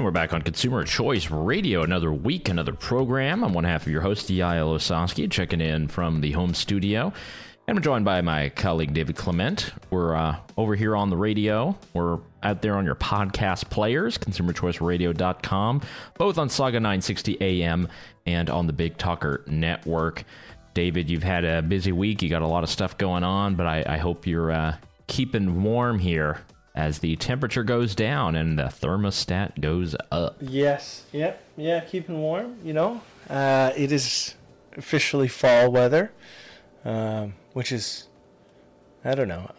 And we're back on Consumer Choice Radio. Another week, another program. I'm one half of your host, Yael Ossowski, checking in from the home studio. And I'm joined by my colleague, David Clement. We're uh, over here on the radio. We're out there on your podcast players, consumerchoiceradio.com, both on Saga 960 AM and on the Big Talker Network. David, you've had a busy week. You got a lot of stuff going on, but I, I hope you're uh, keeping warm here as the temperature goes down and the thermostat goes up. Yes. Yep. Yeah. Keeping warm. You know, uh, it is officially fall weather, um, which is, I don't know,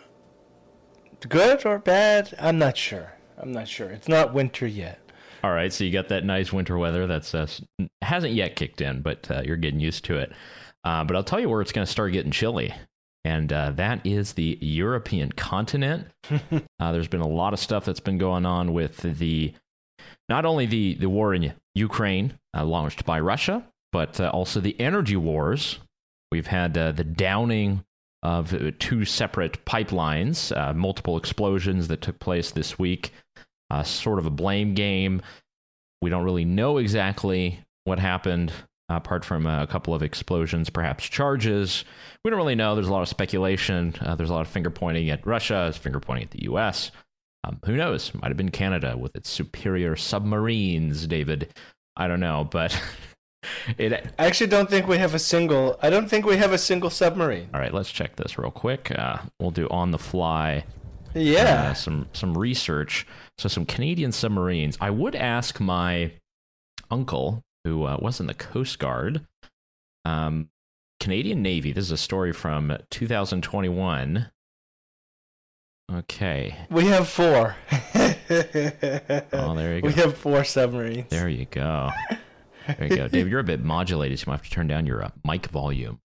good or bad. I'm not sure. I'm not sure. It's not winter yet. All right, so you got that nice winter weather that's uh, hasn't yet kicked in, but uh, you're getting used to it. Uh, but I'll tell you where it's going to start getting chilly and uh, that is the European continent. uh, there's been a lot of stuff that's been going on with the not only the, the war in Ukraine uh, launched by Russia, but uh, also the energy wars. We've had uh, the downing of uh, two separate pipelines, multiple explosions that took place this week, sort of a blame game. We don't really know exactly what happened apart from a couple of explosions, perhaps charges. We don't really know. There's a lot of speculation. Uh, there's a lot of finger pointing at Russia, finger pointing at the U.S. Um, who knows? Might have been Canada with its superior submarines, David. I don't know, but it. I actually don't think we have a single. I don't think we have a single submarine. All right, let's check this real quick. Uh, we'll do on the fly. Yeah. Uh, some some research. So some Canadian submarines. I would ask my uncle who uh, was in the Coast Guard. Um, Canadian Navy. This is a story from 2021. Okay. We have four. oh, there you go. We have four submarines. There you go. There you go. Dave, you're a bit modulated, so you might have to turn down your uh, mic volume.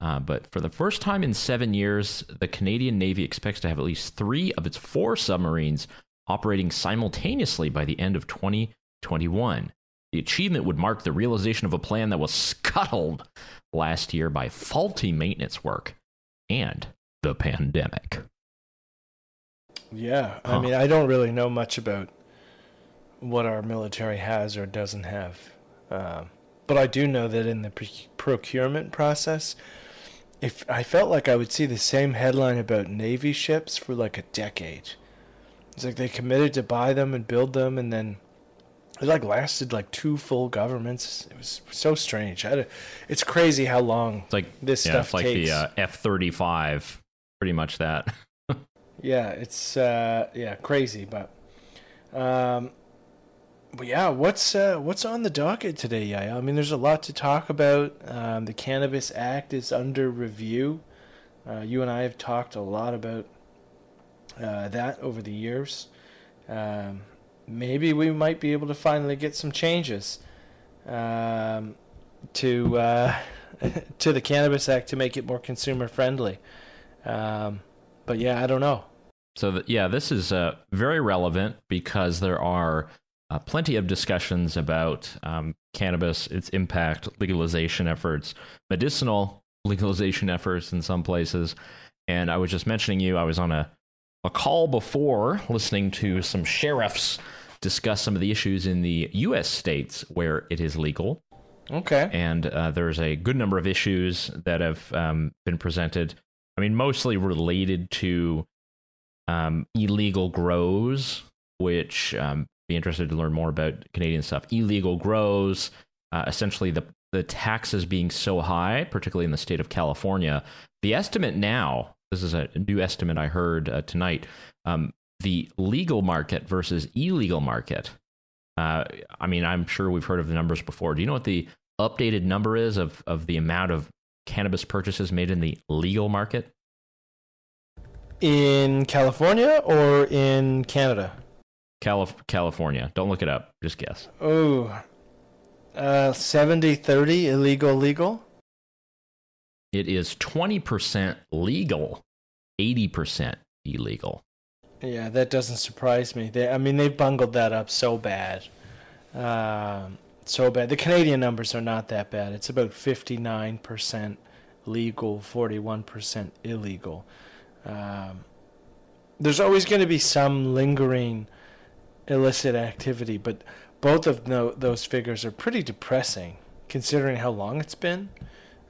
Uh, but for the first time in seven years, the Canadian Navy expects to have at least three of its four submarines operating simultaneously by the end of 2021. The achievement would mark the realization of a plan that was scuttled last year by faulty maintenance work and the pandemic. Yeah, huh. I mean, I don't really know much about what our military has or doesn't have. Um, but I do know that in the pre- procurement process, if I felt like I would see the same headline about Navy ships for like a decade. It's like they committed to buy them and build them, and then it like lasted like two full governments. It was so strange. A, it's crazy how long it's like this yeah, stuff it's like takes. the uh, F thirty five, pretty much that. yeah, it's uh, yeah crazy, but um, but yeah, what's uh, what's on the docket today? Yeah, I mean, there's a lot to talk about. Um, the Cannabis Act is under review. Uh, you and I have talked a lot about uh, that over the years. Um, maybe we might be able to finally get some changes um, to uh, to the Cannabis Act to make it more consumer friendly. Um, but yeah, I don't know. So yeah, this is uh, very relevant because there are uh, plenty of discussions about um, cannabis, its impact, legalization efforts, medicinal legalization efforts in some places. And I was just mentioning you, I was on a a call before listening to some sheriffs discuss some of the issues in the U.S. states where it is legal. Okay. And uh, there's a good number of issues that have um, been presented. I mean, mostly related to um, illegal grows, which um, be interested to learn more about Canadian stuff. Illegal grows, uh, essentially the the taxes being so high, particularly in the state of California. The estimate now, this is a new estimate I heard uh, tonight. Um, the legal market versus illegal market. Uh, I mean, I'm sure we've heard of the numbers before. Do you know what the updated number is of, of the amount of cannabis purchases made in the legal market? In California or in Canada? Calif- California. Don't look it up. Just guess. Oh, uh, 70 30 illegal legal? It is 20% legal, 80% illegal. Yeah, that doesn't surprise me. They, I mean, they've bungled that up so bad. Um, so bad. The Canadian numbers are not that bad. It's about 59% legal, 41% illegal. Um, there's always going to be some lingering illicit activity, but both of no, those figures are pretty depressing considering how long it's been.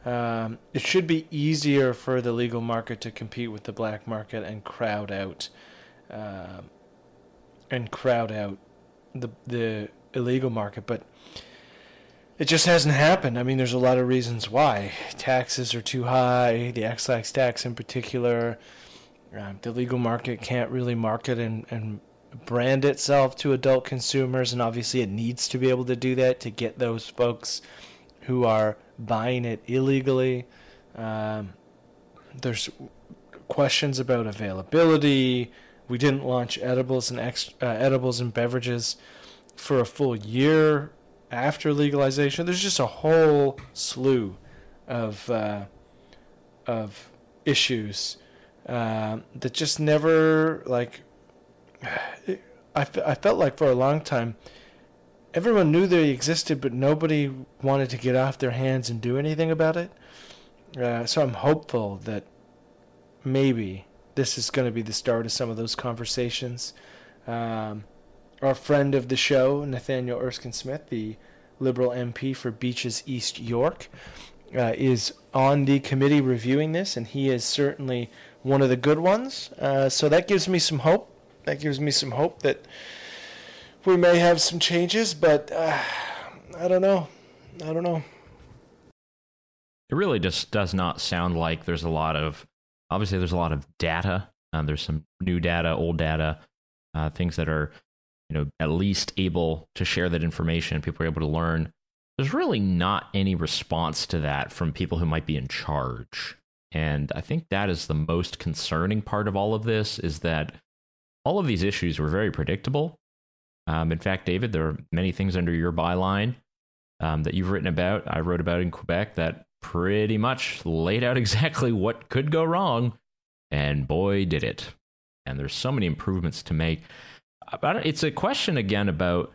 Um, it should be easier for the legal market to compete with the black market and crowd out, um, and crowd out the the illegal market, but it just hasn't happened. I mean, there's a lot of reasons why. Taxes are too high, the excise tax in particular. Um, the legal market can't really market and, and brand itself to adult consumers, and obviously it needs to be able to do that to get those folks who are buying it illegally. Um, there's questions about availability. We didn't launch edibles and ex- uh, edibles and beverages for a full year after legalization. There's just a whole slew of uh, of issues uh, that just never like. I, f- I felt like for a long time everyone knew they existed, but nobody wanted to get off their hands and do anything about it. Uh, so I'm hopeful that maybe this is going to be the start of some of those conversations. Um, our friend of the show, Nathaniel Erskine Smith, the Liberal MP for Beaches East York, uh, is on the committee reviewing this, and he is certainly one of the good ones. Uh, so that gives me some hope. That gives me some hope that we may have some changes, but uh, I don't know. I don't know. It really just does not sound like there's a lot of. Obviously, there's a lot of data. Um, there's some new data, old data, uh, things that are, you know, at least able to share that information. People are able to learn. There's really not any response to that from people who might be in charge. And I think that is the most concerning part of all of this is that all of these issues were very predictable. Um, in fact, David, there are many things under your byline um, that you've written about, I wrote about in Quebec that pretty much laid out exactly what could go wrong. And boy, did it. And there's so many improvements to make. It's a question again about.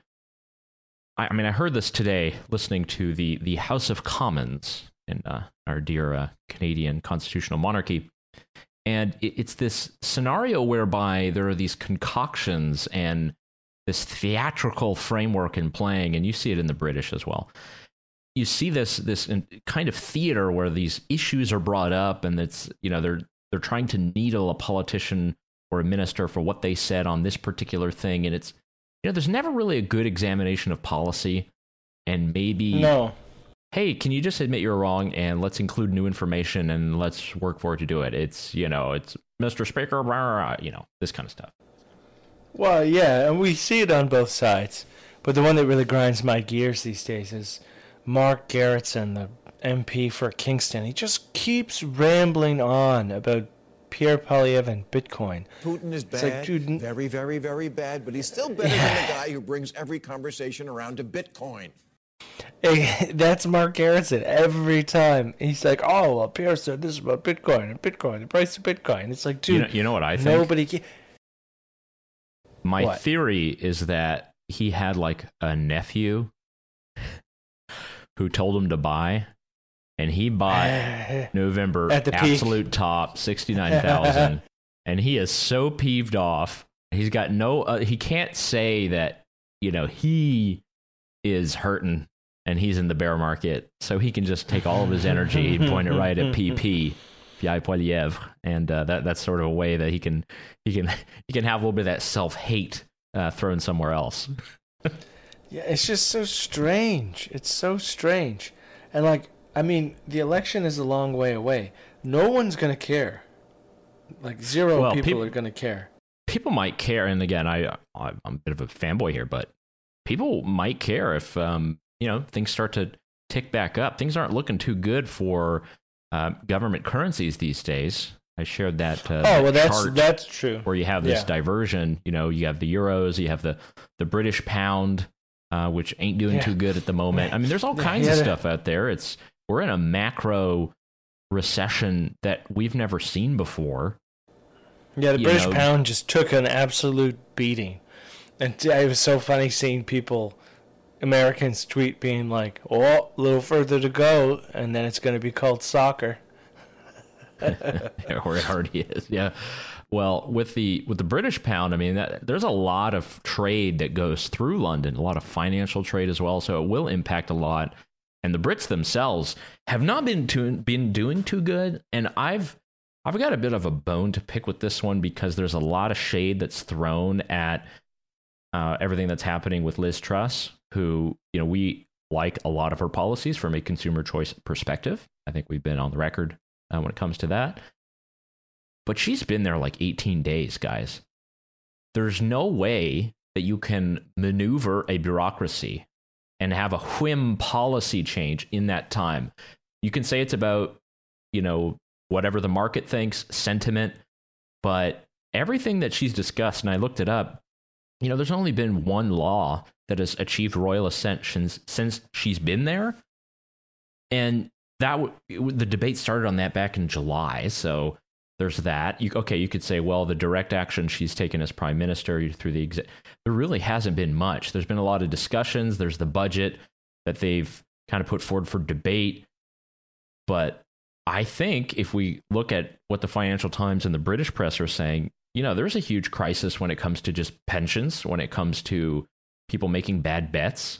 I mean, I heard this today listening to the, the House of Commons in uh, our dear uh, Canadian constitutional monarchy. And it's this scenario whereby there are these concoctions and this theatrical framework in playing, and you see it in the British as well. You see this this kind of theater where these issues are brought up, and it's you know they're they're trying to needle a politician or a minister for what they said on this particular thing, and it's you know there's never really a good examination of policy, and maybe no. Hey, can you just admit you're wrong and let's include new information and let's work for it to do it? It's you know, it's Mr. Speaker, blah, blah, you know, this kind of stuff. Well, yeah, and we see it on both sides. But the one that really grinds my gears these days is Mark Gerretsen, the MP for Kingston. He just keeps rambling on about Pierre Poilievre and Bitcoin. Putin is bad, like, dude, very, very, very bad, but he's still better yeah. than the guy who brings every conversation around to Bitcoin. Hey, that's Mark Gerretsen every time. He's like, "Oh, well, Pierre said this about Bitcoin and Bitcoin, the price of Bitcoin." It's like, dude, you know, you know what I think? Nobody. Can- my what? theory is that he had like a nephew who told him to buy, and he bought November at the absolute peak. top sixty nine thousand, and he is so peeved off. He's got no. Uh, he can't say that you know he is hurting and he's in the bear market, so he can just take all of his energy and point it right at PP. Pierre Poilievre, and uh, that that's sort of a way that he can he can he can have a little bit of that self hate uh, thrown somewhere else. yeah, it's just so strange. It's so strange, and like I mean, the election is a long way away. No one's gonna care. Like zero well, people, people, are gonna care. People might care, and again, I I'm a bit of a fanboy here, but people might care if um you know things start to tick back up. Things aren't looking too good for uh, government currencies these days. I shared that. Uh, oh well, that's that's true. Where you have this yeah. diversion. You know, you have the euros, you have the the British pound, uh, which ain't doing yeah. too good at the moment. I mean, there's all kinds yeah, of stuff out there. It's we're in a macro recession that we've never seen before. Yeah, the you British know, pound just took an absolute beating, and it was so funny seeing people Americans tweet being like, "Oh, a little further to go, and then it's going to be called soccer." or it already is. Yeah. Well, with the with the British pound, I mean, that, there's a lot of trade that goes through London, a lot of financial trade as well. So it will impact a lot. And the Brits themselves have not been to, been doing too good. And I've I've got a bit of a bone to pick with this one because there's a lot of shade that's thrown at uh, everything that's happening with Liz Truss, who you know we like a lot of her policies from a consumer choice perspective. I think we've been on the record uh, when it comes to that. But she's been there like 18 days, guys. There's no way that you can maneuver a bureaucracy and have a whim policy change in that time. You can say it's about, you know, whatever the market thinks, sentiment, but everything that she's discussed, and I looked it up, you know, there's only been one law that has achieved royal assent since, since she's been there. And that w- the debate started on that back in July. So there's that. You, okay, you could say, well, the direct action she's taken as prime minister through the exit. There really hasn't been much. There's been a lot of discussions. There's the budget that they've kind of put forward for debate. But I think if we look at what the Financial Times and the British press are saying, you know, there's a huge crisis when it comes to just pensions, when it comes to people making bad bets.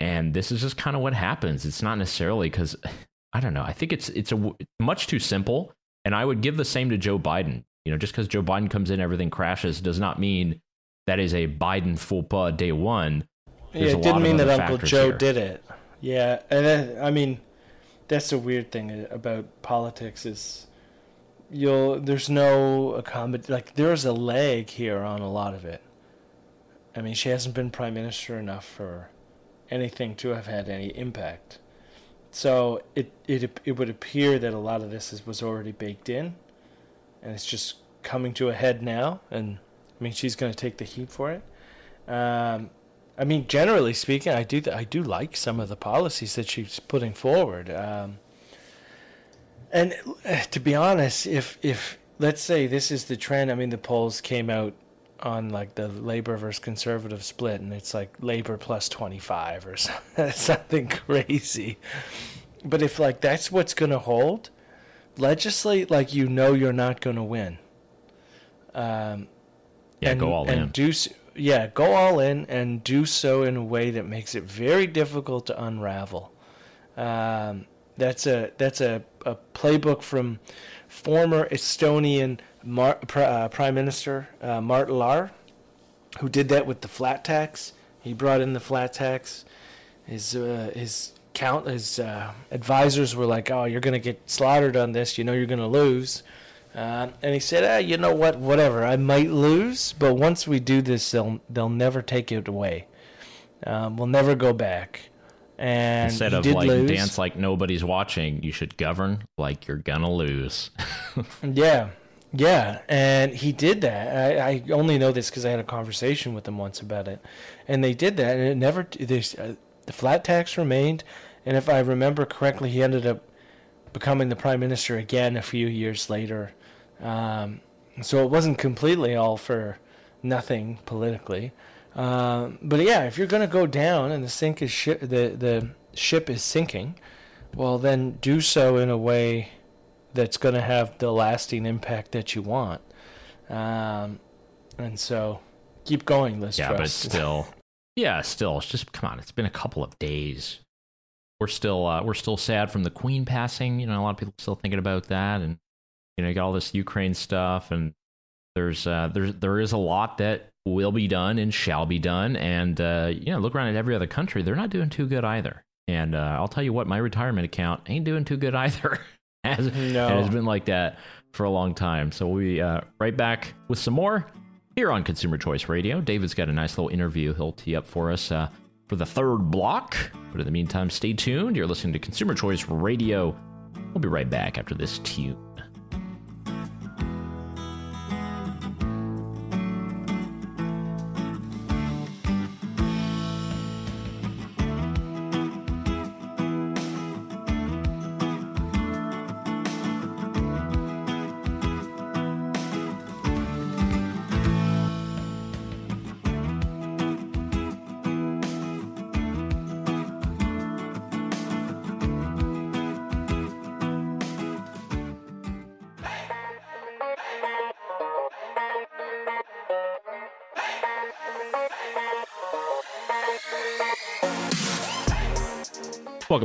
And this is just kind of what happens. It's not necessarily because I don't know. I think it's it's a much too simple and I would give the same to Joe Biden. You know, just because Joe Biden comes in, everything crashes does not mean that is a Biden full pas day one. There's yeah, it didn't mean that Uncle Joe here. did it. Yeah, and then, I mean, that's the weird thing uh, about politics is you'll there's no accommodate like there's a leg here on a lot of it. I mean, she hasn't been prime minister enough for anything to have had any impact. So it, it it would appear that a lot of this is, was already baked in, and it's just coming to a head now. And I mean, she's going to take the heat for it. Um, I mean, generally speaking, I do I do like some of the policies that she's putting forward. Um, and uh, to be honest, if if let's say this is the trend, I mean, the polls came out on like the labor versus conservative split and it's like labor plus 25 or something crazy. But if like that's what's going to hold legislate like you know you're not going to win. Um yeah and, go all and in. do yeah go all in and do so in a way that makes it very difficult to unravel. Um that's a that's a, a playbook from former Estonian Mar- uh, Prime Minister uh, Mart Laar, who did that with the flat tax. He brought in the flat tax. His uh, his count his uh, advisors were like, "Oh, you're gonna get slaughtered on this. You know you're gonna lose." Uh, and he said, ah, "You know what? Whatever. I might lose, but once we do this, they'll they'll never take it away. Um, we'll never go back." And instead of like lose. dance like nobody's watching, you should govern like you're gonna lose. yeah, yeah, and he did that. I, I only know this because I had a conversation with them once about it, and they did that, and it never. Uh, the flat tax remained, and if I remember correctly, he ended up becoming the prime minister again a few years later. Um, so it wasn't completely all for nothing politically. Um, but yeah, if you're going to go down and the sink is shi- the the ship is sinking, well then do so in a way that's going to have the lasting impact that you want. Um, and so keep going, Liz. Yeah, but still, yeah, still, it's just come on. It's been a couple of days. We're still, uh, we're still sad from the Queen passing. You know, a lot of people still thinking about that, and you know, you got all this Ukraine stuff, and there's, uh, there's, there is a lot that will be done and shall be done, and uh, you know, look around at every other country; they're not doing too good either. And uh, I'll tell you what, my retirement account ain't doing too good either. has, no. has been like that for a long time. So we'll be uh, right back with some more here on Consumer Choice Radio. David's got a nice little interview he'll tee up for us uh, for the third block. But in the meantime, stay tuned. You're listening to Consumer Choice Radio. We'll be right back after this tune.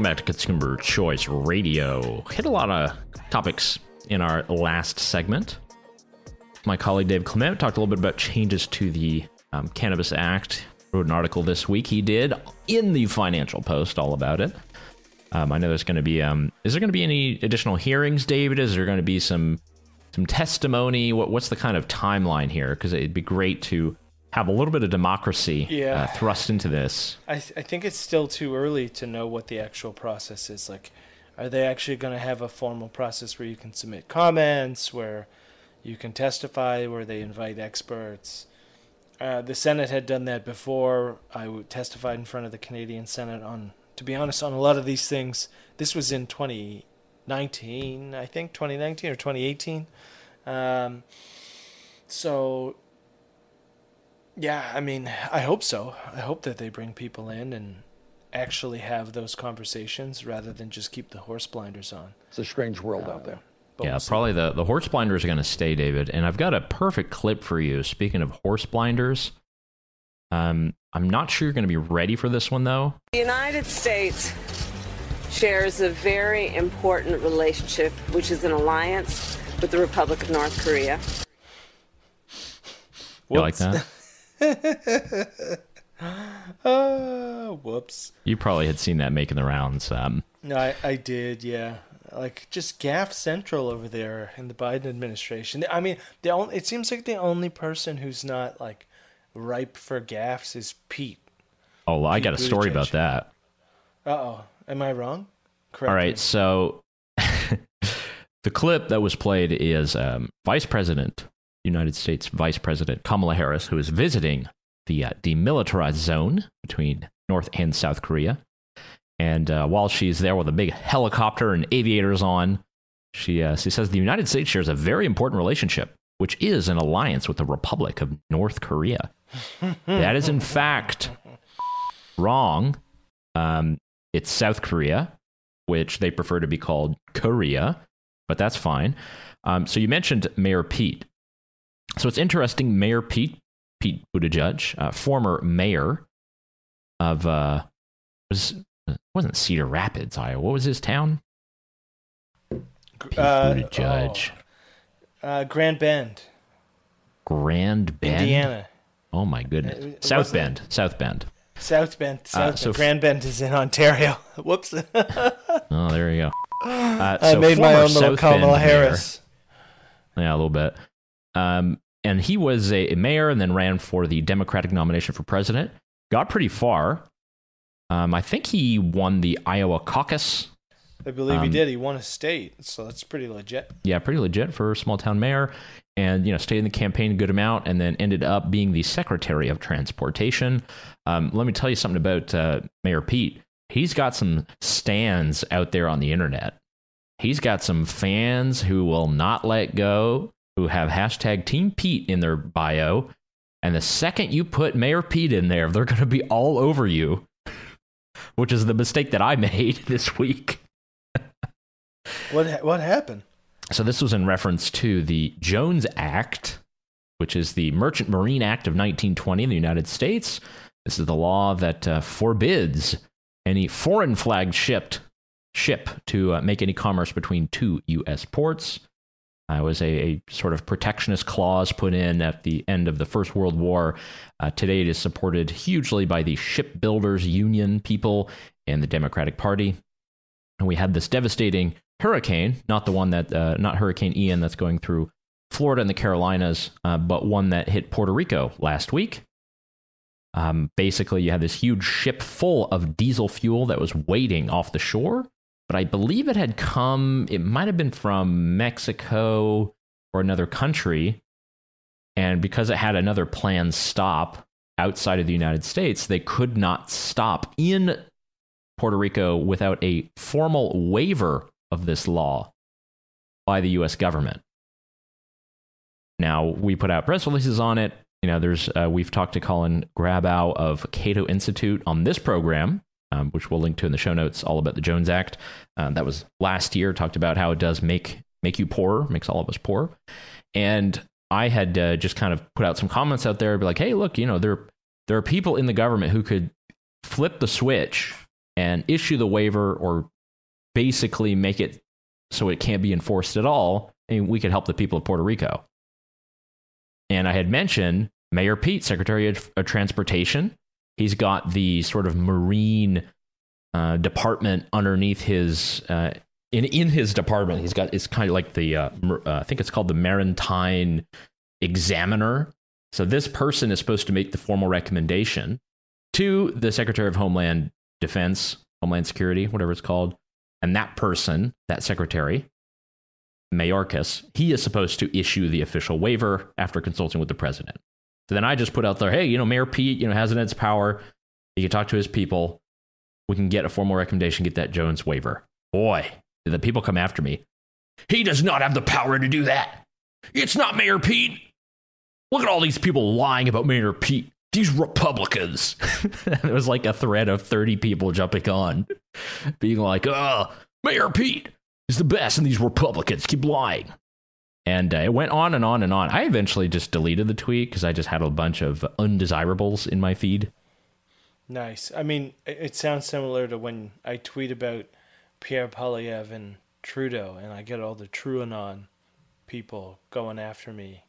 Welcome back to Consumer Choice Radio. Hit a lot of topics in our last segment. My colleague Dave Clement talked a little bit about changes to the um, Cannabis Act. Wrote an article this week. He did in the Financial Post all about it. Um, I know there's going to be. Um, is there going to be any additional hearings, David? Is there going to be some some testimony? What, what's the kind of timeline here? Because it'd be great to have a little bit of democracy Yeah. uh, thrust into this. I, th- I think it's still too early to know what the actual process is. Like, are they actually going to have a formal process where you can submit comments, where you can testify, where they invite experts? Uh, the Senate had done that before. I testified in front of the Canadian Senate on, to be honest, on a lot of these things. This was in 2019, I think, 2019 or 2018. Um, so yeah, I mean, I hope so. I hope that they bring people in and actually have those conversations rather than just keep the horse blinders on. It's a strange world out there. But yeah, we'll probably the, the horse blinders are going to stay, David. And I've got a perfect clip for you. Speaking of horse blinders, um, I'm not sure you're going to be ready for this one, though. The United States shares a very important relationship, which is an alliance with the Republic of North Korea. You like that? Uh, whoops. you probably had seen that making the rounds. Um, No, I, I did, yeah. Like just gaff central over there in the Biden administration. I mean, the only, it seems like the only person who's not like ripe for gaffes is Pete. oh, I Pete got a story Buttigieg. about that. Uh oh, am I wrong? Correct. All me. so the clip that was played is um, Vice President, United States Vice President Kamala Harris, who is visiting the uh, demilitarized zone between North and South Korea. And uh, while she's there with a big helicopter and aviators on, she uh, she says the United States shares a very important relationship, which is an alliance with the Republic of North Korea. that is in fact wrong. Um, it's South Korea, which they prefer to be called Korea, but that's fine. Um, so you mentioned Mayor Pete. So it's interesting. Mayor Pete, Pete Buttigieg, uh, former mayor of uh, was wasn't Cedar Rapids, Iowa. What was his town? Pete Uh, Buttigieg, oh, uh, Grand Bend, Grand Bend, Indiana. Oh my Uh, goodness, it South Bend, South Bend. South Bend. South so f- Grand Bend is in Ontario. Whoops. Oh, there you go. Uh, I so made my own little South Bend Kamala mayor- Yeah, a little bit. Um, and he was a, mayor and then ran for the Democratic nomination for president. Got pretty far. Um, I think he won the Iowa caucus. I believe he Um, did. He won a state, so that's pretty legit. Yeah, pretty legit for a small town mayor. And, you know, stayed in the campaign a good amount and then ended up being the Secretary of Transportation. Um, let me tell you something about uh, Mayor Pete. He's got some stands out there on the internet. He's got some fans who will not let go, who have hashtag Team Pete in their bio. And the second you put Mayor Pete in there, they're going to be all over you, which is the mistake that I made this week. What ha- what happened? So this was in reference to the Jones Act, which is the Merchant Marine Act of 1920 in the United States. This is the law that uh, forbids any foreign flagged shipped ship to uh, make any commerce between two U.S. ports. Uh, it was a, a sort of protectionist clause put in at the end of the First World War. Uh, today, it is supported hugely by the shipbuilders union people and the Democratic Party. And we had this devastating hurricane, not the one that, uh, not Hurricane Ian that's going through Florida and the Carolinas, uh, but one that hit Puerto Rico last week. Um, basically, you had this huge ship full of diesel fuel that was waiting off the shore, but I believe it had come, it might have been from Mexico or another country. And because it had another planned stop outside of the United States, they could not stop in Puerto Rico without a formal waiver of this law by the US government. Now, we put out press releases on it. You know, there's uh, we've talked to Colin Grabow of Cato Institute on this program, um, which we'll link to in the show notes, all about the Jones Act. Um, that was last year. Talked about how it does make make you poorer, makes all of us poor. And I had uh, just kind of put out some comments out there, be like, hey, look, you know, there there are people in the government who could flip the switch and issue the waiver or basically make it so it can't be enforced at all, and we could help the people of Puerto Rico. And I had mentioned Mayor Pete, Secretary of, of Transportation. He's got the sort of marine uh, department underneath his uh, in in his department. He's got it's kind of like the uh, uh, I think it's called the Maritime Examiner. So this person is supposed to make the formal recommendation to the Secretary of Homeland Defense, Homeland Security, whatever it's called, and that person, that secretary, Mayorkas, he is supposed to issue the official waiver after consulting with the president. So then I just put out there, hey, you know, Mayor Pete, you know, has in its power. He can talk to his people. We can get a formal recommendation, get that Jones waiver. Boy, did the people come after me. He does not have the power to do that. It's not Mayor Pete. Look at all these people lying about Mayor Pete. These Republicans. it was like a thread of 30 people jumping on, being like, oh, Mayor Pete is the best, and these Republicans keep lying. And uh, it went on and on and on. I eventually just deleted the tweet because I just had a bunch of undesirables in my feed. Nice. I mean, it sounds similar to when I tweet about Pierre Poilievre and Trudeau, and I get all the TrueAnon people going after me.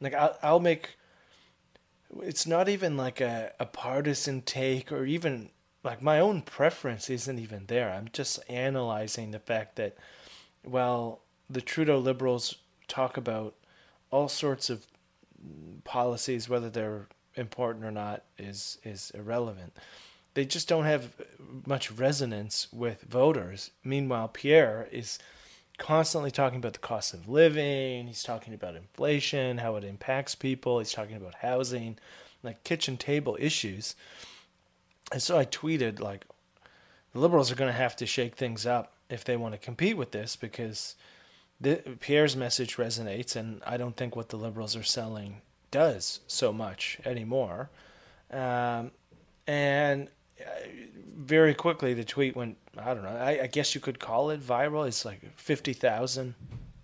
Like, I'll, I'll make. It's not even like a, a partisan take or even like my own preference isn't even there. I'm just analyzing the fact that, well, the Trudeau liberals talk about all sorts of policies, whether they're important or not, is is irrelevant. They just don't have much resonance with voters. Meanwhile, Pierre is constantly talking about the cost of living. He's talking about inflation, how it impacts people. He's talking about housing, like kitchen table issues. And so I tweeted like, the liberals are going to have to shake things up if they want to compete with this because the, Pierre's message resonates, and I don't think what the liberals are selling does so much anymore. Um, and uh, very quickly, the tweet went. I don't know. I, I guess you could call it viral. It's like fifty thousand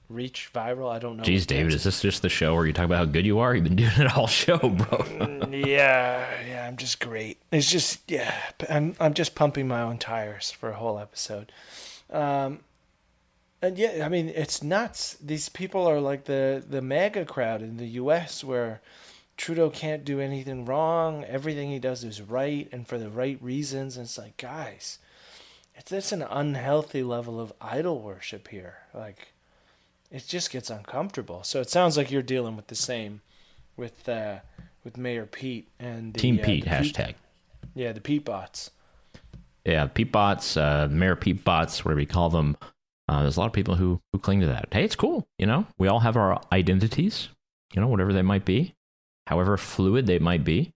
reach viral. I don't know. Jeez, David, is this just the show where you talk about how good you are? You've been doing it all show, bro. Mm, yeah, yeah, I'm just great. It's just yeah, I'm I'm just pumping my own tires for a whole episode. Um, and yeah, I mean it's nuts. These people are like the the MAGA crowd in the U.S. where Trudeau can't do anything wrong. Everything he does is right and for the right reasons. And it's like, guys, it's it's an unhealthy level of idol worship here. Like, it just gets uncomfortable. So it sounds like you're dealing with the same with uh, with Mayor Pete and the, Team uh, Pete the hashtag. yeah, the Pete bots. Yeah, Pete bots, uh, Mayor Pete bots, whatever you call them. Uh, there's a lot of people who who cling to that. Hey, it's cool. You know, we all have our identities. You know, whatever they might be, however fluid they might be.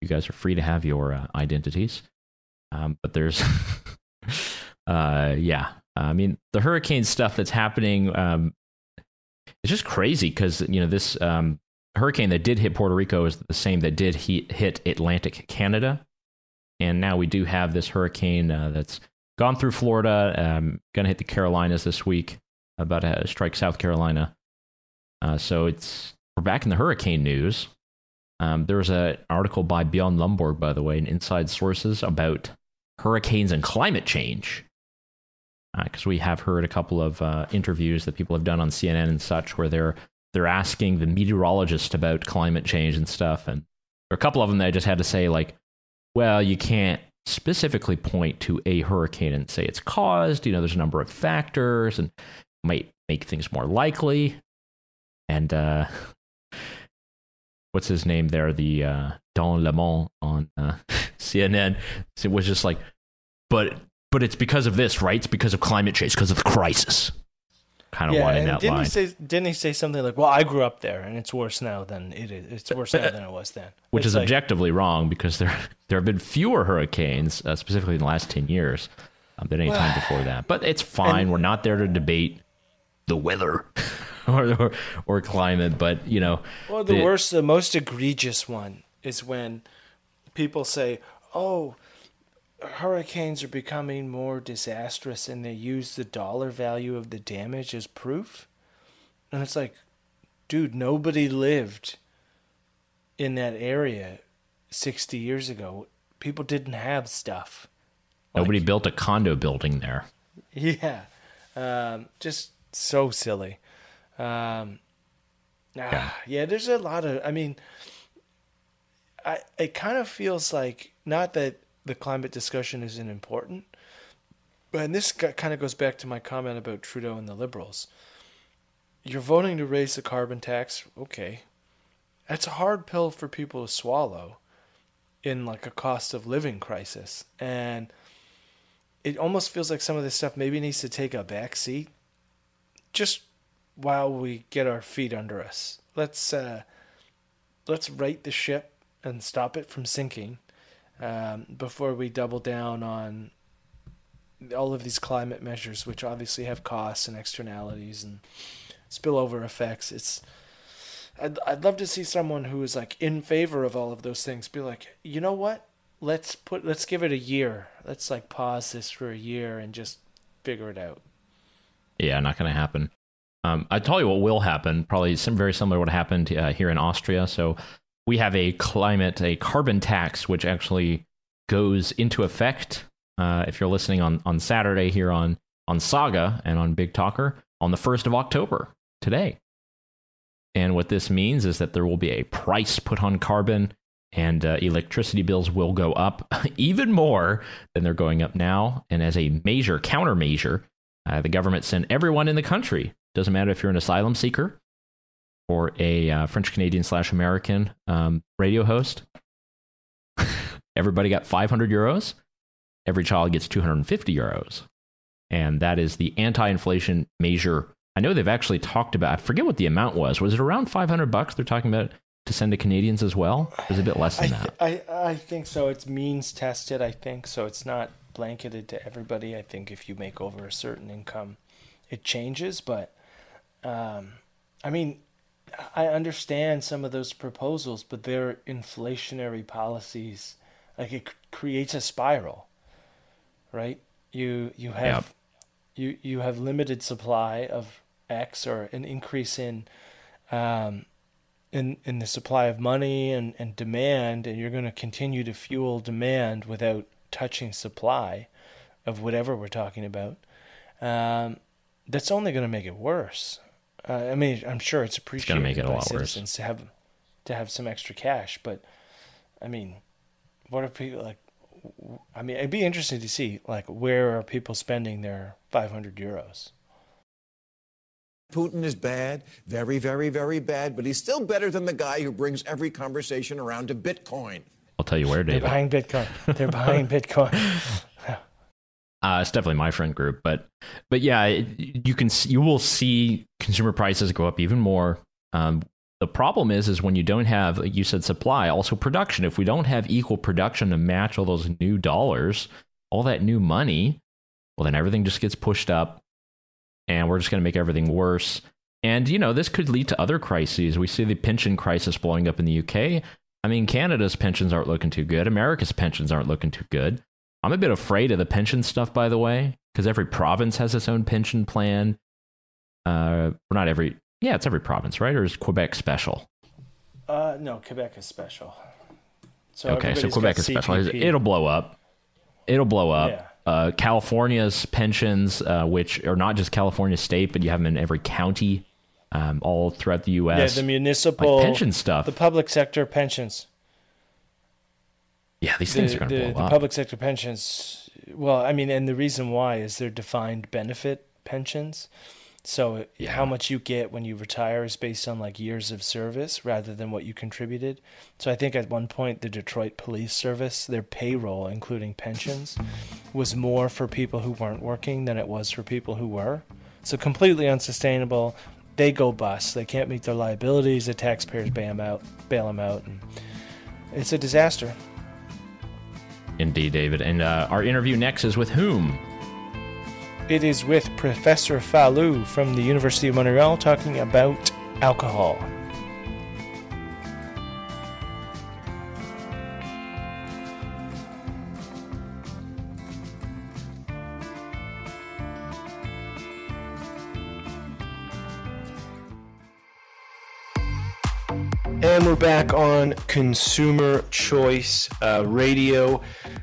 You guys are free to have your uh, identities. Um, but there's, uh, yeah. I mean, the hurricane stuff that's happening. Um, it's just crazy because you know this um, hurricane that did hit Puerto Rico is the same that did hit, hit Atlantic Canada, and now we do have this hurricane uh, that's gone through Florida, um, going to hit the Carolinas this week, about to strike South Carolina. Uh, so it's we're back in the hurricane news. Um, there was an article by Bjorn Lomborg, by the way, in Inside Sources about hurricanes and climate change. Because uh, we have heard a couple of uh, interviews that people have done on CNN and such, where they're they're asking the meteorologist about climate change and stuff, and there are a couple of them that I just had to say like, well, you can't specifically point to a hurricane and say it's caused. You know, there's a number of factors and might make things more likely. And uh, what's his name there? The uh, Don Lemon on uh, CNN it was just like, but but it's because of this, right? It's because of climate change, because of the crisis. Kind of yeah, wanting and that didn't line. he say didn't he say something like, "Well, I grew up there, and it's worse now than it is. It's worse now than it was then." which It's is like, objectively wrong because there there have been fewer hurricanes, uh, specifically in the last ten years, um, than any time before that. But it's fine. And- We're not there to debate the weather or, or or climate. But you know, Well, the, the- worst, the most egregious one is when people say, "Oh, hurricanes are becoming more disastrous," and they use the dollar value of the damage as proof. And it's like, dude, nobody lived in that area 60 years ago. People didn't have stuff. Nobody built a condo building there. Yeah, um, just so silly. Um, yeah. Ah, yeah, there's a lot of. I mean, I it kind of feels like not that the climate discussion isn't important, but and this kind of goes back to my comment about Trudeau and the Liberals. You're voting to raise the carbon tax, okay? That's a hard pill for people to swallow in like a cost of living crisis, and it almost feels like some of this stuff maybe needs to take a back seat, just while we get our feet under us. Let's uh, let's right the ship and stop it from sinking um, before we double down on all of these climate measures, which obviously have costs and externalities and spillover effects. It's I'd I'd love to see someone who is like in favor of all of those things be like, you know what? Let's put let's give it a year. Let's like pause this for a year and just figure it out. Yeah, not going to happen. Um, I tell you what will happen. Probably some very similar to what happened uh, here in Austria. So we have a climate, a carbon tax, which actually goes into effect. Uh, if you're listening on on Saturday here on on Saga and on Big Talker on the first of October today. And what this means is that there will be a price put on carbon, and uh, electricity bills will go up even more than they're going up now. And as a major countermeasure, uh, the government sent everyone in the country. Doesn't matter if you're an asylum seeker or a uh, French Canadian slash American um, radio host. Everybody got 500 euros. Every child gets 250 euros. And that is the anti inflation measure. I know they've actually talked about, I forget what the amount was. Was it around 500 bucks they're talking about to send to Canadians as well? It was a bit less than I th- that. I, I think so. It's means tested, I think. So it's not blanketed to everybody. I think if you make over a certain income, it changes. But um, I mean, I understand some of those proposals, but they're inflationary policies. Like it creates a spiral, right? You you have yep. you you have limited supply of X or an increase in um, in in the supply of money and, and demand, and you're going to continue to fuel demand without touching supply of whatever we're talking about. Um, that's only going to make it worse. Uh, I mean, I'm sure it's appreciated it's make it a by lot citizens worse. to have to have some extra cash, but I mean, what are people like? I mean, it'd be interesting to see like where are people spending their 500 euros. Putin is bad, very, very, very bad, but he's still better than the guy who brings every conversation around to Bitcoin. I'll tell you where, David. They're buying Bitcoin. They're buying Bitcoin. Uh, it's definitely my friend group, but but yeah, you can you will see consumer prices go up even more. Um, the problem is is when you don't have, like you said, supply, also production. If we don't have equal production to match all those new dollars, all that new money, well, then everything just gets pushed up, and we're just going to make everything worse. And you know, this could lead to other crises. We see the pension crisis blowing up in the UK. I mean, Canada's pensions aren't looking too good. America's pensions aren't looking too good. I'm a bit afraid of the pension stuff, by the way, because every province has its own pension plan. Uh, or not every, yeah, it's every province, right? Or is Quebec special? Uh, no, Quebec is special. So okay, so Quebec is special. It'll blow up. It'll blow up. Yeah. Uh, California's pensions, uh, which are not just California state, but you have them in every county, um, all throughout the U.S. Yeah, the municipal like pension stuff, the public sector pensions. Yeah, these things are going to blow the up. public sector pensions. Well, I mean, and the reason why is they're defined benefit pensions. So yeah. how much you get when you retire is based on like years of service rather than what you contributed. So I think at one point the Detroit Police Service, their payroll including pensions was more for people who weren't working than it was for people who were. So completely unsustainable. They go bust. They can't meet their liabilities. The taxpayers bail them out, bail them out, and it's a disaster. Indeed, David. And uh, our interview next is with whom? It is with Professor Falou from the University of Montreal talking about alcohol. Back on Consumer Choice uh, Radio,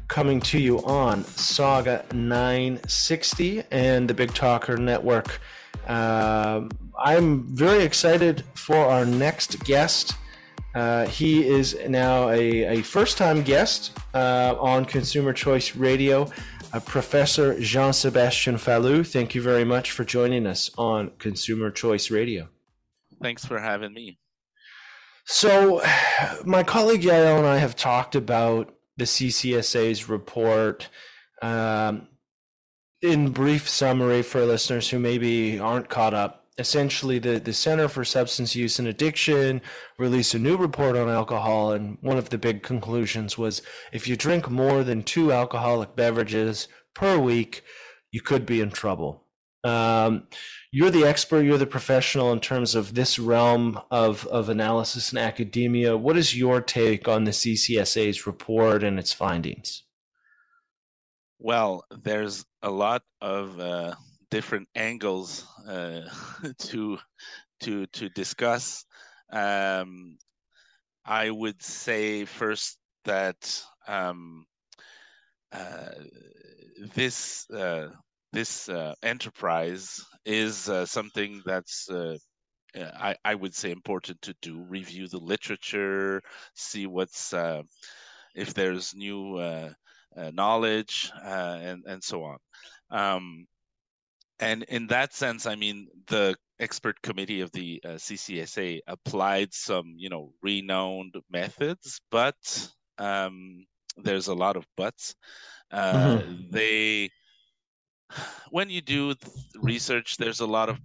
coming to you on Saga 960 and the Big Talker Network. Uh, I'm very excited for our next guest. Uh, he is now a, a first time guest uh, on Consumer Choice Radio, uh, Professor Jean Sebastien Fallu. Thank you very much for joining us on Consumer Choice Radio. Thanks for having me. So, my colleague Yael and I have talked about the CCSA's report. Um, in brief summary for listeners who maybe aren't caught up, essentially the, the Center for Substance Use and Addiction released a new report on alcohol, and one of the big conclusions was if you drink more than two alcoholic beverages per week, you could be in trouble. Um, you're the expert, you're the professional in terms of this realm of, of analysis and academia. What is your take on the CCSA's report and its findings? Well, there's a lot of uh, different angles uh, to to to discuss. Um, I would say first that um, uh, this uh, this uh, enterprise is uh, something that's uh, I, I would say important to do review the literature see what's uh, if there's new uh, uh, knowledge and and so on um, and in that sense i mean the expert committee of the ccsa applied some you know renowned methods but um, there's a lot of buts mm-hmm. they when you do research, there's a lot of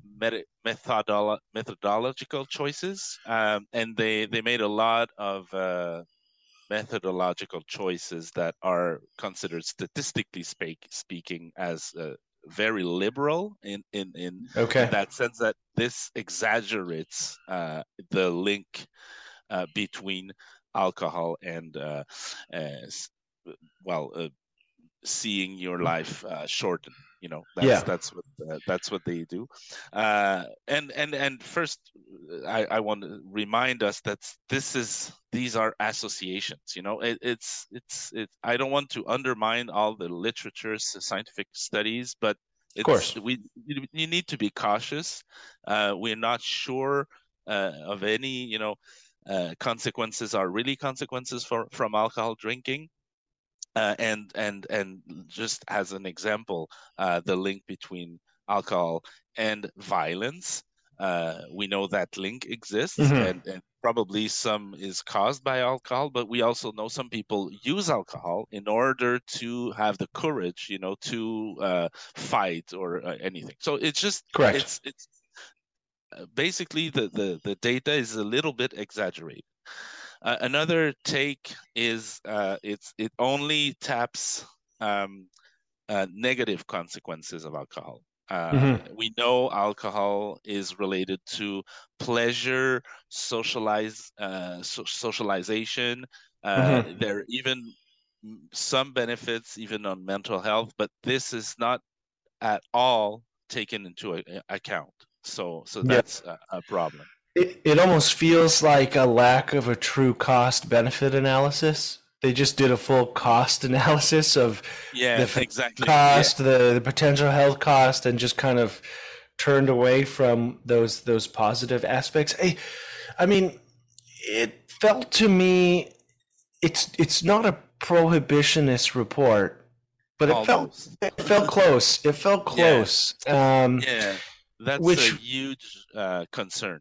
methodolo- methodological choices, um, and they they made a lot of uh, methodological choices that are considered statistically speak, speaking as uh, very liberal in in in, okay. in, that sense that this exaggerates uh, the link uh, between alcohol and uh, well uh, seeing your life uh, shorten you know that's yeah. that's what uh, that's what they do. Uh, and and and first I, I want to remind us that this is these are associations you know? It, it's it's it i don't want to undermine all the literature scientific studies but of course. we you need to be cautious. Uh, we're not sure uh, of any you know uh, consequences are really consequences for from alcohol drinking uh, and and and just as an example, uh, the link between alcohol and violence. Uh, we know that link exists, mm-hmm. and, and, probably some is caused by alcohol. But we also know some people use alcohol in order to have the courage, you know, to uh, fight or uh, anything. So it's just correct. It's it's uh, basically the the the data is a little bit exaggerated. Uh, another take is uh, it's it only taps um, uh, negative consequences of alcohol. Uh, mm-hmm. We know alcohol is related to pleasure, socialize, uh, so- socialization. Uh, mm-hmm. There are even some benefits, even on mental health, but this is not at all taken into a- account. So, so that's a, a problem. It, it almost feels like a lack of a true cost benefit analysis. They just did a full cost analysis of yeah, the exactly. cost, yeah. the, the potential health cost, and just kind of turned away from those those positive aspects. I, I mean, it felt to me it's it's not a prohibitionist report, but it Almost. felt it felt close. It felt close. Yeah, um, yeah. that's which, a huge uh, concern.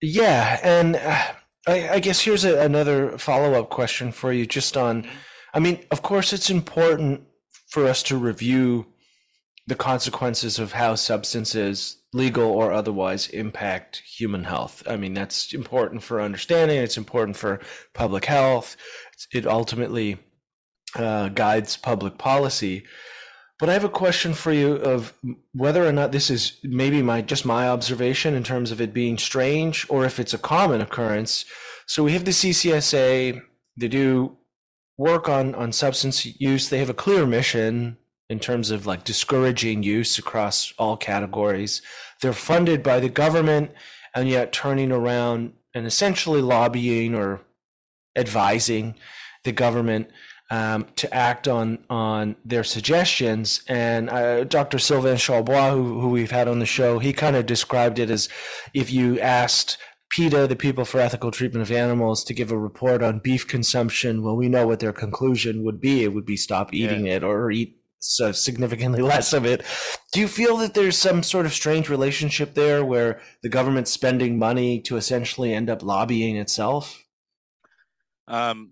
Yeah, and uh, I, I, guess here's a, another follow up question for you, just on. I mean, of course, it's important for us to review the consequences of how substances, legal or otherwise, impact human health. I mean, that's important for understanding. It's important for public health. It ultimately uh, guides public policy. But I have a question for you of whether or not this is maybe my just my observation in terms of it being strange or if it's a common occurrence. So we have the CCSA, they do work on on substance use. They have a clear mission in terms of like discouraging use across all categories. They're funded by the government and yet turning around and essentially lobbying or advising the government um, to act on on their suggestions. And uh, Dr. Sylvain Charlebois, who, who we've had on the show, he kind of described it as if you asked PETA, the People for Ethical Treatment of Animals, to give a report on beef consumption, well, we know what their conclusion would be. It would be stop eating yeah. it or eat so significantly less of it. Do you feel that there's some sort of strange relationship there where the government's spending money to essentially end up lobbying itself? Um,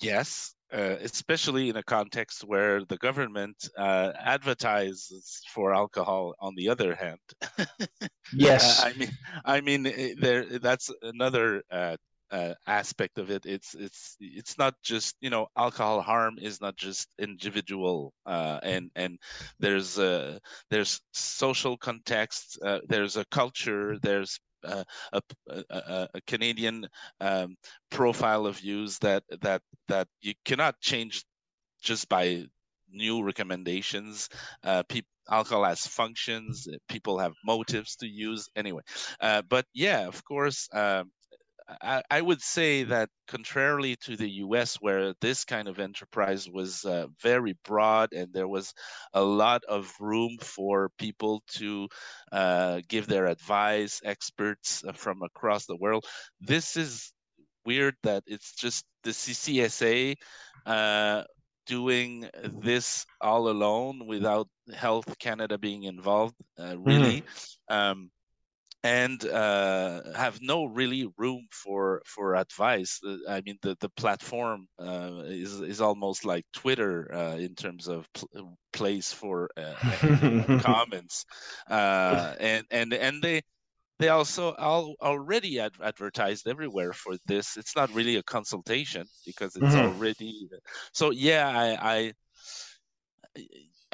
yes, uh, especially in a context where the government uh, advertises for alcohol. On the other hand, yes, uh, I mean, I mean, eh, there that's another uh, uh, aspect of it. It's it's it's not just you know alcohol harm is not just individual, and and there's there's social context, there's a culture, there's a, a, a, Canadian um, profile of use that that that you cannot change just by new recommendations. Uh, alcohol has functions people have motives to use anyway uh, but yeah of course um, I, I, would say that contrarily to the US, where this kind of enterprise was uh, very broad and there was a lot of room for people to uh, give their advice, experts uh, from across the world, this is weird that it's just the CCSA uh, doing this all alone without Health Canada being involved, uh, really. Mm-hmm. Um, and uh, have no really room for for advice. Uh, I mean, the the platform uh, is is almost like Twitter uh, in terms of pl- place for uh, comments, uh, and and and they they also all already ad- advertised everywhere for this. It's not really a consultation because it's mm-hmm. already so. Yeah, I, I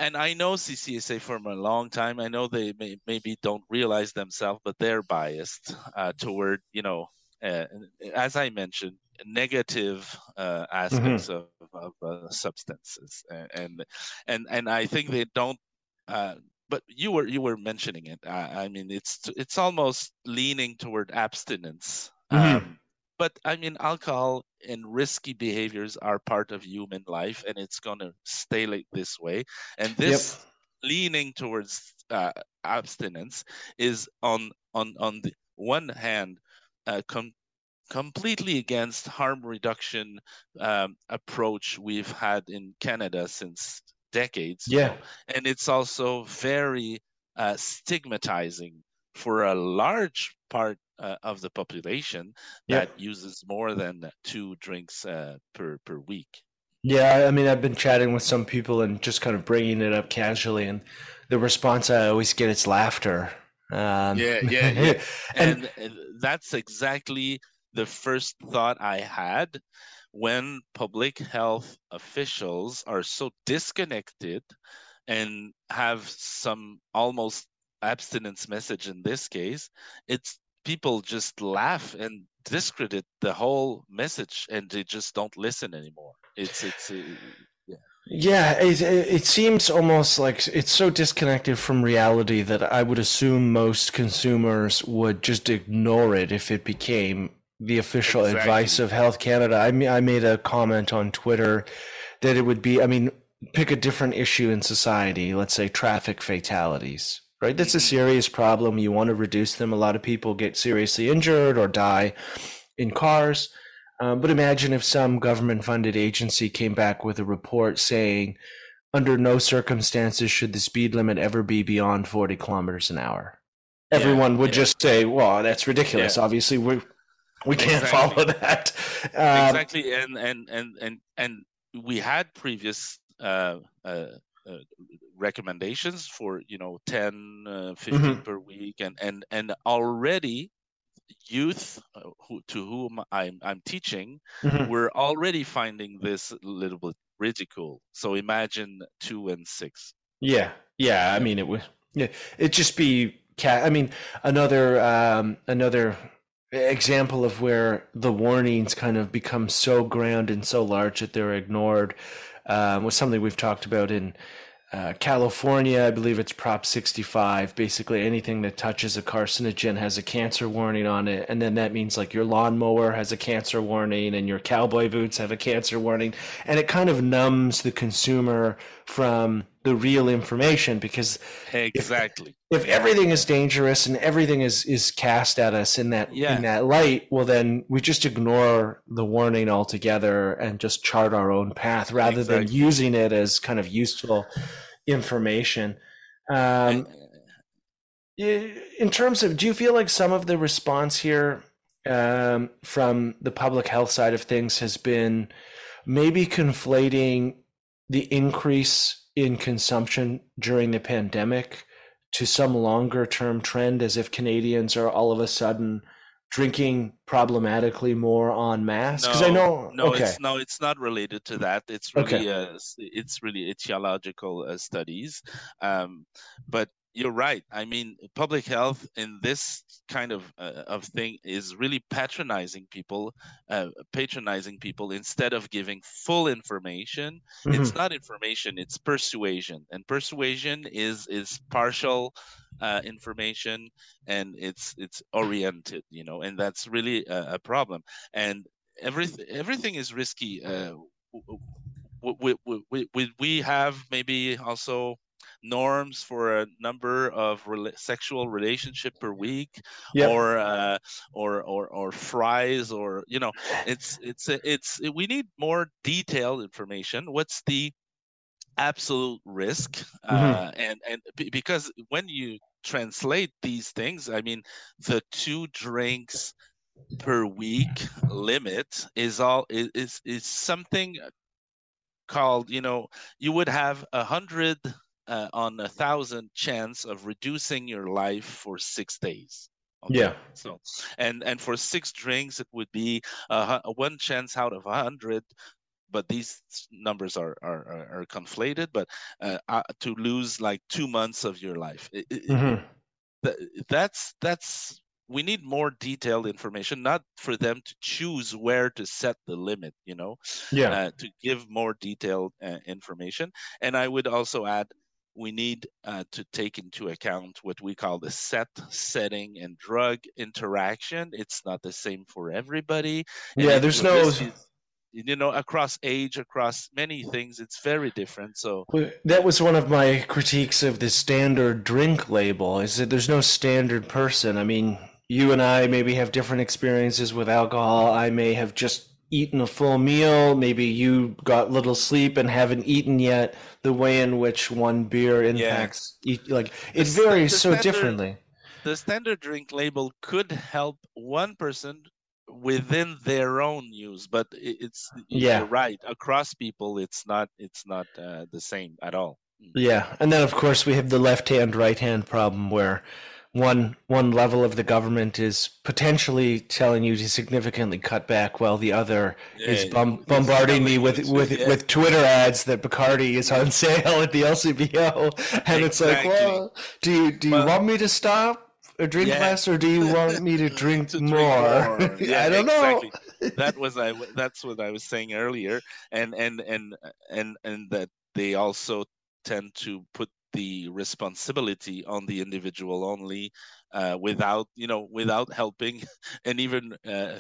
and I know CCSA for a long time. I know they may, maybe don't realize themselves, but they're biased uh, toward, you know, uh, as I mentioned, negative uh, aspects mm-hmm. of, of uh, substances, and and and I think they don't. Uh, but you were you were mentioning it. I, I, mean, it's it's almost leaning toward abstinence. Mm-hmm. Um, but I mean, alcohol and risky behaviors are part of human life, and it's gonna stay like this way. And this yep. leaning towards uh, abstinence is on on on the one hand uh, com- completely against harm reduction um, approach we've had in Canada since decades. Yeah, and it's also very uh, stigmatizing for a large part uh, of the population that uses more than two drinks uh, per per week. Yeah, I mean, I've been chatting with some people and just kind of bringing it up casually, and the response I always get is laughter. Um, yeah, yeah, yeah. and, and that's exactly the first thought I had when public health officials are so disconnected and have some almost abstinence message in this case it's people just laugh and discredit the whole message and they just don't listen anymore. It's it's uh, yeah. Yeah it, it seems almost like it's so disconnected from reality that i would assume most consumers would just ignore it if it became the official exactly. advice of health canada. I mean i made a comment on twitter that it would be i mean pick a different issue in society let's say traffic fatalities right? That's a serious problem. You want to reduce them. A lot of people get seriously injured or die in cars. Um, but imagine if some government funded agency came back with a report saying, under no circumstances should the speed limit ever be beyond 40 kilometers an hour. Everyone would yeah. just say, well, that's ridiculous. Yeah. Obviously, we, we can't exactly. follow that. Um, exactly. And, and, and, and, and we had previous uh, uh, recommendations for you know 10 uh, 15 mm-hmm. per week and and and already youth uh, who, to whom i'm i'm teaching mm-hmm. we're already finding this a little bit ridicule so imagine 2 and 6 yeah yeah i mean it would yeah it just be cat i mean another um another example of where the warnings kind of become so grand and so large that they're ignored um, was something we've talked about in uh, California, I believe it's Prop 65. Basically, anything that touches a carcinogen has a cancer warning on it. And then that means like your lawnmower has a cancer warning and your cowboy boots have a cancer warning. And it kind of numbs the consumer from the real information because exactly if, if everything is dangerous and everything is is cast at us in that yeah. in that light well then we just ignore the warning altogether and just chart our own path rather exactly. than using it as kind of useful information um, in terms of do you feel like some of the response here um, from the public health side of things has been maybe conflating the increase in consumption during the pandemic to some longer term trend as if Canadians are all of a sudden drinking problematically more en masse because no, i know no okay. it's no it's not related to that it's really okay. uh, it's really etiological uh, studies um, but you're right. I mean, public health in this kind of uh, of thing is really patronizing people, uh, patronizing people instead of giving full information. Mm-hmm. It's not information; it's persuasion, and persuasion is is partial uh, information, and it's it's oriented, you know, and that's really a, a problem. And everything everything is risky. Uh, we, we, we, we have maybe also norms for a number of re- sexual relationship per week yep. or uh, or or or fries or you know it's it's it's we need more detailed information what's the absolute risk mm-hmm. uh, and and because when you translate these things i mean the two drinks per week limit is all is is something called you know you would have a hundred uh, on a thousand chance of reducing your life for six days. Okay? Yeah. So, and and for six drinks, it would be a, a one chance out of a hundred. But these numbers are are, are conflated. But uh, uh, to lose like two months of your life, it, mm-hmm. it, that's that's we need more detailed information not for them to choose where to set the limit you know yeah uh, to give more detailed uh, information and i would also add we need uh, to take into account what we call the set, setting, and drug interaction. It's not the same for everybody. And yeah, there's no. Is, you know, across age, across many things, it's very different. So that was one of my critiques of the standard drink label: is that there's no standard person. I mean, you and I maybe have different experiences with alcohol. I may have just eaten a full meal. Maybe you got little sleep and haven't eaten yet. The way in which one beer impacts, yeah. each, like it the, varies the so standard, differently. The standard drink label could help one person within their own use, but it's yeah right across people. It's not it's not uh, the same at all. Mm. Yeah, and then of course we have the left hand right hand problem where one one level of the government is potentially telling you to significantly cut back, while the other yeah, is bom- bombarding me with with yeah. with Twitter ads that Bacardi is on sale at the LCBO, and exactly. it's like, well, do you do you well, want me to stop? or drink yeah. less, or do you want me to drink to more? Drink more. Yeah, I don't exactly. know. that was I. That's what I was saying earlier, and and and and and that they also tend to put the responsibility on the individual only uh, without you know without helping and even uh,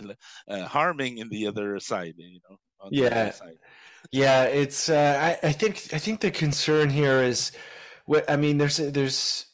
uh, harming in the other side you know yeah. yeah it's uh, I, I think i think the concern here is what i mean there's there's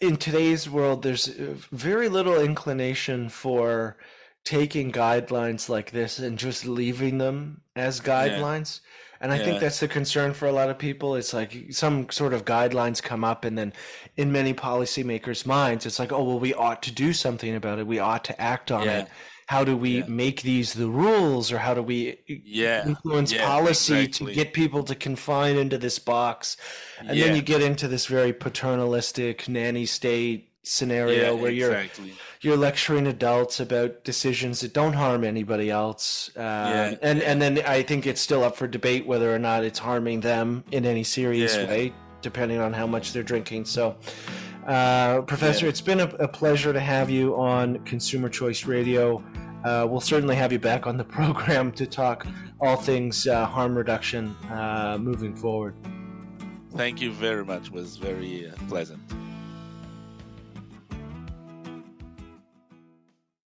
in today's world there's very little inclination for taking guidelines like this and just leaving them as guidelines. yeah and I yeah. think that's the concern for a lot of people. It's like some sort of guidelines come up, and then in many policymakers' minds, it's like, oh, well, we ought to do something about it. We ought to act on yeah. it. How do we yeah. make these the rules, or how do we influence policy exactly. to get people to confine into this box? And then you get into this very paternalistic nanny state scenario where exactly. you're you're lecturing adults about decisions that don't harm anybody else. Um, yeah, and and then I think it's still up for debate whether or not it's harming them in any serious yeah. way, depending on how much they're drinking. So. Uh, Professor, yeah. it's been a, a, pleasure to have you on Consumer Choice Radio. Uh, we'll certainly have you back on the program to talk all things uh, harm reduction uh, moving forward. thank you very much. It was very uh, pleasant.